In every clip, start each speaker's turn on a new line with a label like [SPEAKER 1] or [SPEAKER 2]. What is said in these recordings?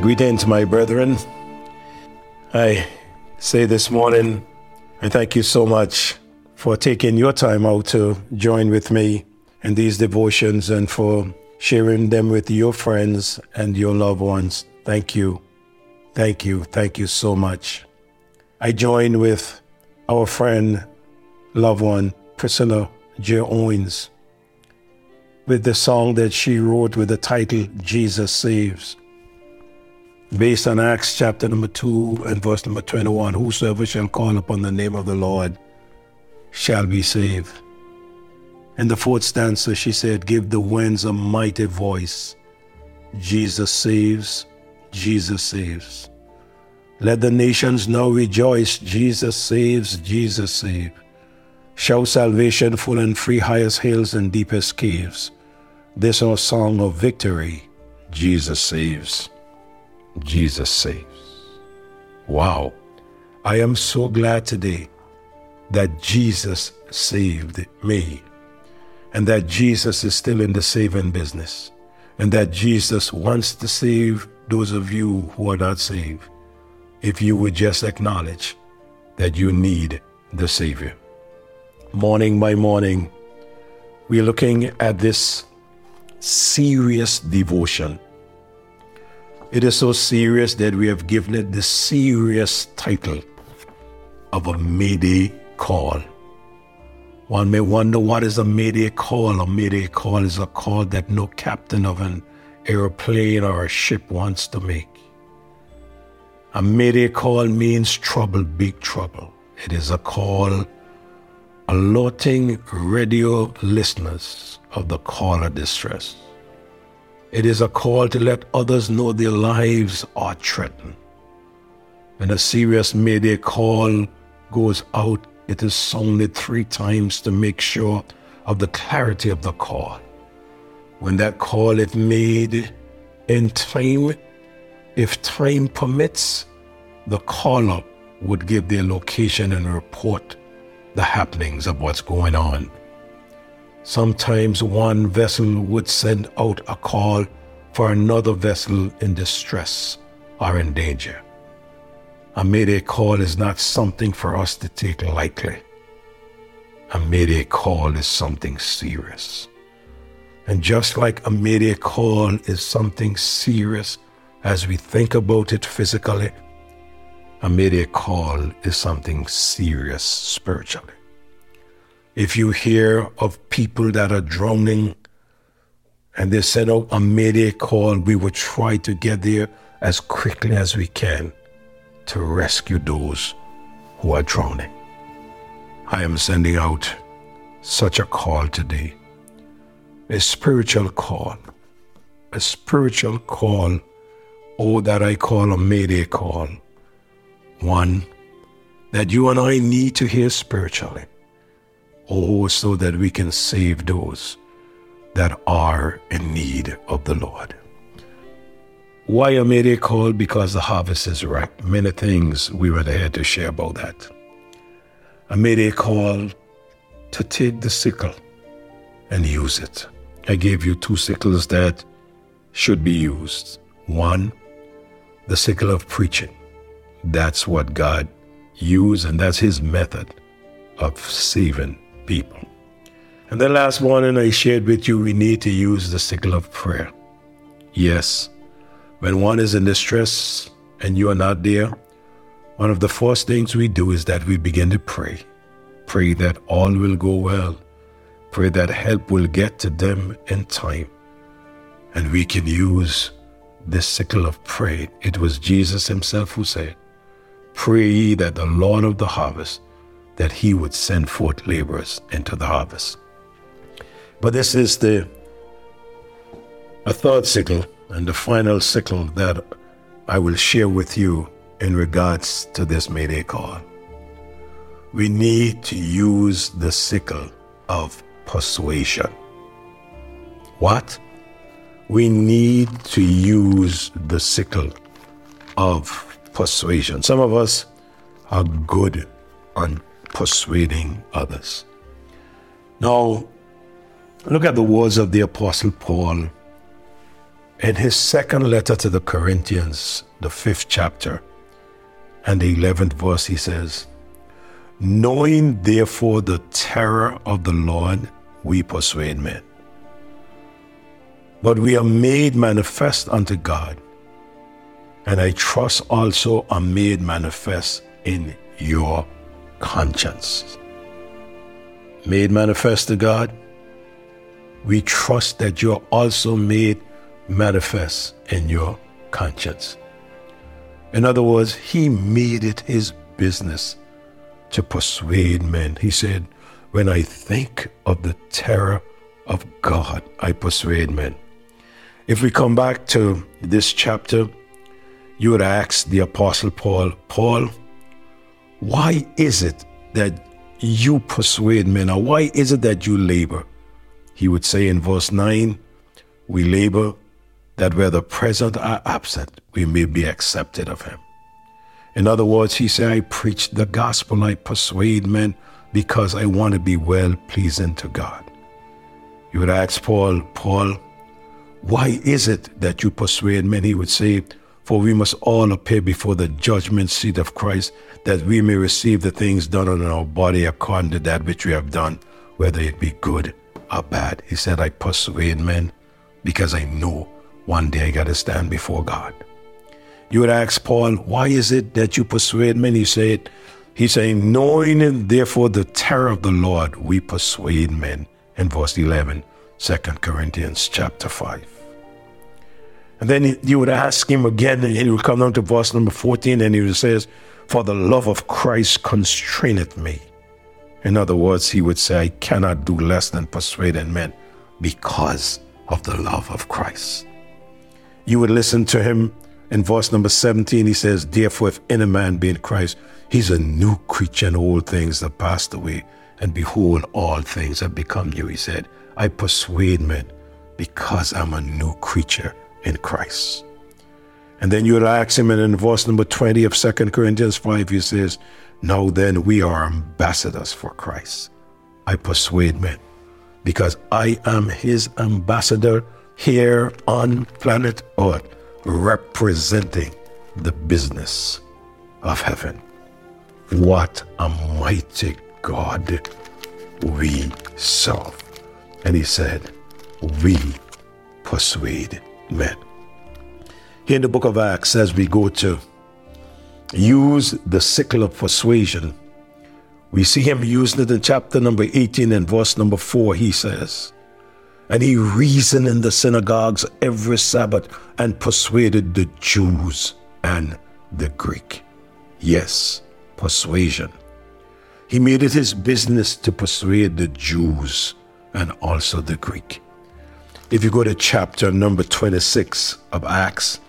[SPEAKER 1] Greetings, my brethren. I say this morning, I thank you so much for taking your time out to join with me in these devotions and for sharing them with your friends and your loved ones. Thank you. Thank you. Thank you so much. I join with our friend, loved one, Priscilla J. Owens, with the song that she wrote with the title Jesus Saves. Based on Acts chapter number 2 and verse number 21 Whosoever shall call upon the name of the Lord shall be saved. In the fourth stanza, she said, Give the winds a mighty voice. Jesus saves, Jesus saves. Let the nations now rejoice. Jesus saves, Jesus saves. Shout salvation full and free, highest hills and deepest caves. This our song of victory. Jesus saves, Jesus saves. Wow. I am so glad today that Jesus saved me and that Jesus is still in the saving business, and that Jesus wants to save those of you who are not saved, if you would just acknowledge that you need the Savior. Morning by morning, we're looking at this serious devotion. It is so serious that we have given it the serious title of a Mayday call. One may wonder what is a mayday call. A mayday call is a call that no captain of an aeroplane or a ship wants to make. A mayday call means trouble, big trouble. It is a call alerting radio listeners of the call of distress. It is a call to let others know their lives are threatened. When a serious mayday call goes out, it is sounded three times to make sure of the clarity of the call. When that call is made in time, if time permits, the caller would give their location and report the happenings of what's going on. Sometimes one vessel would send out a call for another vessel in distress or in danger. A mayday call is not something for us to take lightly. A mayday call is something serious. And just like a mayday call is something serious as we think about it physically, a mayday call is something serious spiritually. If you hear of people that are drowning and they send out oh, a mayday call, we will try to get there as quickly as we can to rescue those who are drowning. I am sending out such a call today a spiritual call, a spiritual call, oh, that I call a mayday call. One that you and I need to hear spiritually, oh, so that we can save those that are in need of the Lord. Why a mayday call? Because the harvest is ripe. Many things we were here to share about that. A call to take the sickle and use it. I gave you two sickles that should be used. One, the sickle of preaching. That's what God used, and that's His method of saving people. And the last morning, I shared with you we need to use the sickle of prayer. Yes, when one is in distress and you are not there, one of the first things we do is that we begin to pray. Pray that all will go well. Pray that help will get to them in time. And we can use this sickle of prayer. It was Jesus himself who said, Pray ye that the Lord of the harvest, that he would send forth laborers into the harvest. But this is the a third sickle and the final sickle that I will share with you in regards to this Mayday call. We need to use the sickle of persuasion. What? We need to use the sickle of persuasion. Some of us are good on persuading others. Now, look at the words of the Apostle Paul In his second letter to the Corinthians, the fifth chapter, and the 11th verse, he says, Knowing therefore the terror of the Lord, we persuade men. But we are made manifest unto God, and I trust also are made manifest in your conscience. Made manifest to God, we trust that you're also made manifest in your conscience. In other words, he made it his business to persuade men. He said, When I think of the terror of God, I persuade men. If we come back to this chapter, you would ask the Apostle Paul, Paul, why is it that you persuade men, or why is it that you labor? He would say in verse 9, We labor that whether present or absent, we may be accepted of him. In other words, he said, I preach the gospel, I persuade men because I want to be well pleasing to God. You would ask Paul, Paul, why is it that you persuade men? He would say, For we must all appear before the judgment seat of Christ, that we may receive the things done on our body according to that which we have done, whether it be good or bad. He said, I persuade men because I know one day I got to stand before God. You would ask Paul, why is it that you persuade men? He said, he's saying, knowing therefore the terror of the Lord, we persuade men. In verse 11, 2 Corinthians chapter 5. And then you would ask him again, and he would come down to verse number 14, and he would says, For the love of Christ constraineth me. In other words, he would say, I cannot do less than persuading men because of the love of Christ. You would listen to him in verse number 17, he says, Therefore, if any man be in Christ, he's a new creature, and old things have passed away, and behold, all things have become new. He said, I persuade men because I'm a new creature in Christ. And then you'll ask him, and in verse number 20 of 2 Corinthians 5, he says, Now then, we are ambassadors for Christ. I persuade men because I am his ambassador here on planet Earth representing the business of heaven. What a mighty God we serve. And he said, We persuade men. Here in the book of Acts, as we go to use the sickle of persuasion, we see him using it in chapter number 18 and verse number 4. He says, and he reasoned in the synagogues every Sabbath and persuaded the Jews and the Greek. Yes, persuasion. He made it his business to persuade the Jews and also the Greek. If you go to chapter number 26 of Acts,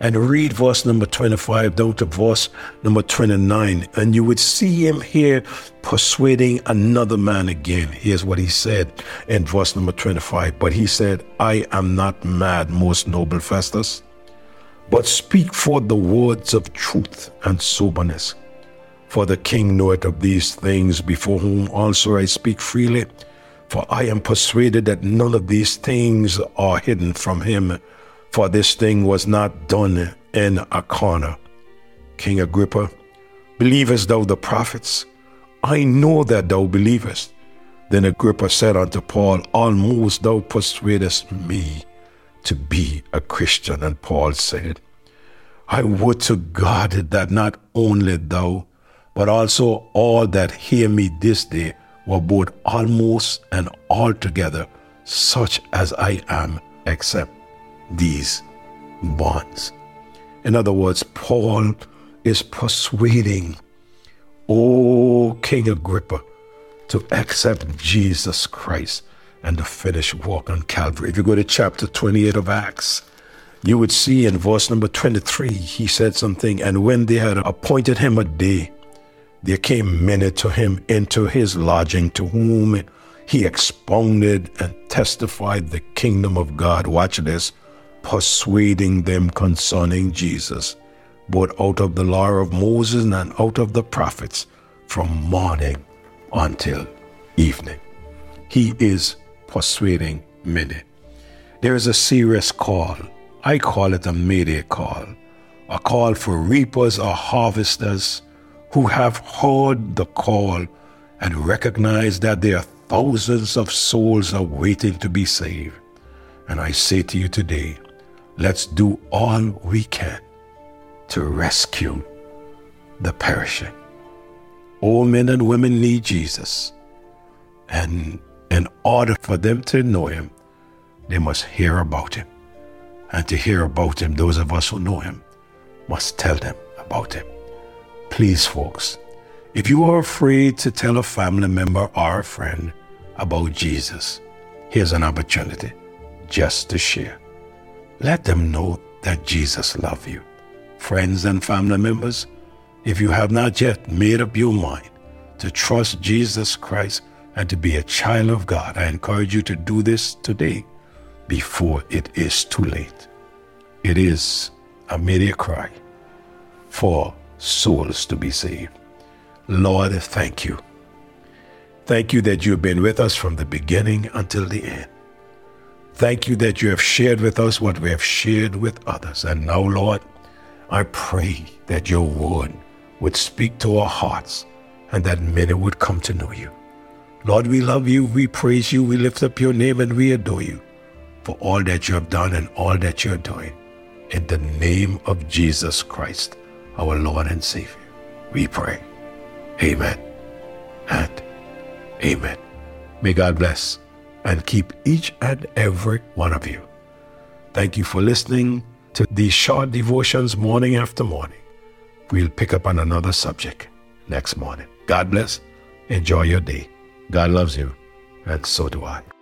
[SPEAKER 1] and read verse number 25 down to verse number 29, and you would see him here persuading another man again. Here's what he said in verse number 25. But he said, I am not mad, most noble Festus, but speak forth the words of truth and soberness. For the king knoweth of these things, before whom also I speak freely. For I am persuaded that none of these things are hidden from him for this thing was not done in a corner. King Agrippa, believest thou the prophets? I know that thou believest. Then Agrippa said unto Paul, Almost thou persuadest me to be a Christian. And Paul said, I would to God that not only thou, but also all that hear me this day were both almost and altogether such as I am, except these bonds. In other words, Paul is persuading, O King Agrippa, to accept Jesus Christ and the finished work on Calvary. If you go to chapter 28 of Acts, you would see in verse number 23, he said something, and when they had appointed him a day, there came many to him into his lodging, to whom he expounded and testified the kingdom of God. Watch this persuading them concerning Jesus, both out of the law of Moses and out of the prophets, from morning until evening. He is persuading many. There is a serious call I call it a mayday call, a call for reapers or harvesters who have heard the call and recognize that there are thousands of souls are waiting to be saved. And I say to you today, let's do all we can to rescue the perishing. All men and women need Jesus. And in order for them to know him, they must hear about him. And to hear about him, those of us who know him must tell them about him. Please, folks, if you are afraid to tell a family member or a friend about Jesus, here's an opportunity just to share. Let them know that Jesus loves you. Friends and family members, if you have not yet made up your mind to trust Jesus Christ and to be a child of God, I encourage you to do this today before it is too late. It is a mayday cry for souls to be saved. Lord, thank you. Thank you that you've been with us from the beginning until the end. Thank you that you have shared with us what we have shared with others. And now, Lord, I pray that your word would speak to our hearts and that many would come to know you. Lord, we love you, we praise you, we lift up your name, and we adore you for all that you have done and all that you're doing. In the name of Jesus Christ, our Lord and Savior, we pray. Amen and amen. May God bless and keep each and every one of you. Thank you for listening to these short devotions morning after morning. We'll pick up on another subject next morning. God bless. Enjoy your day. God loves you, and so do I.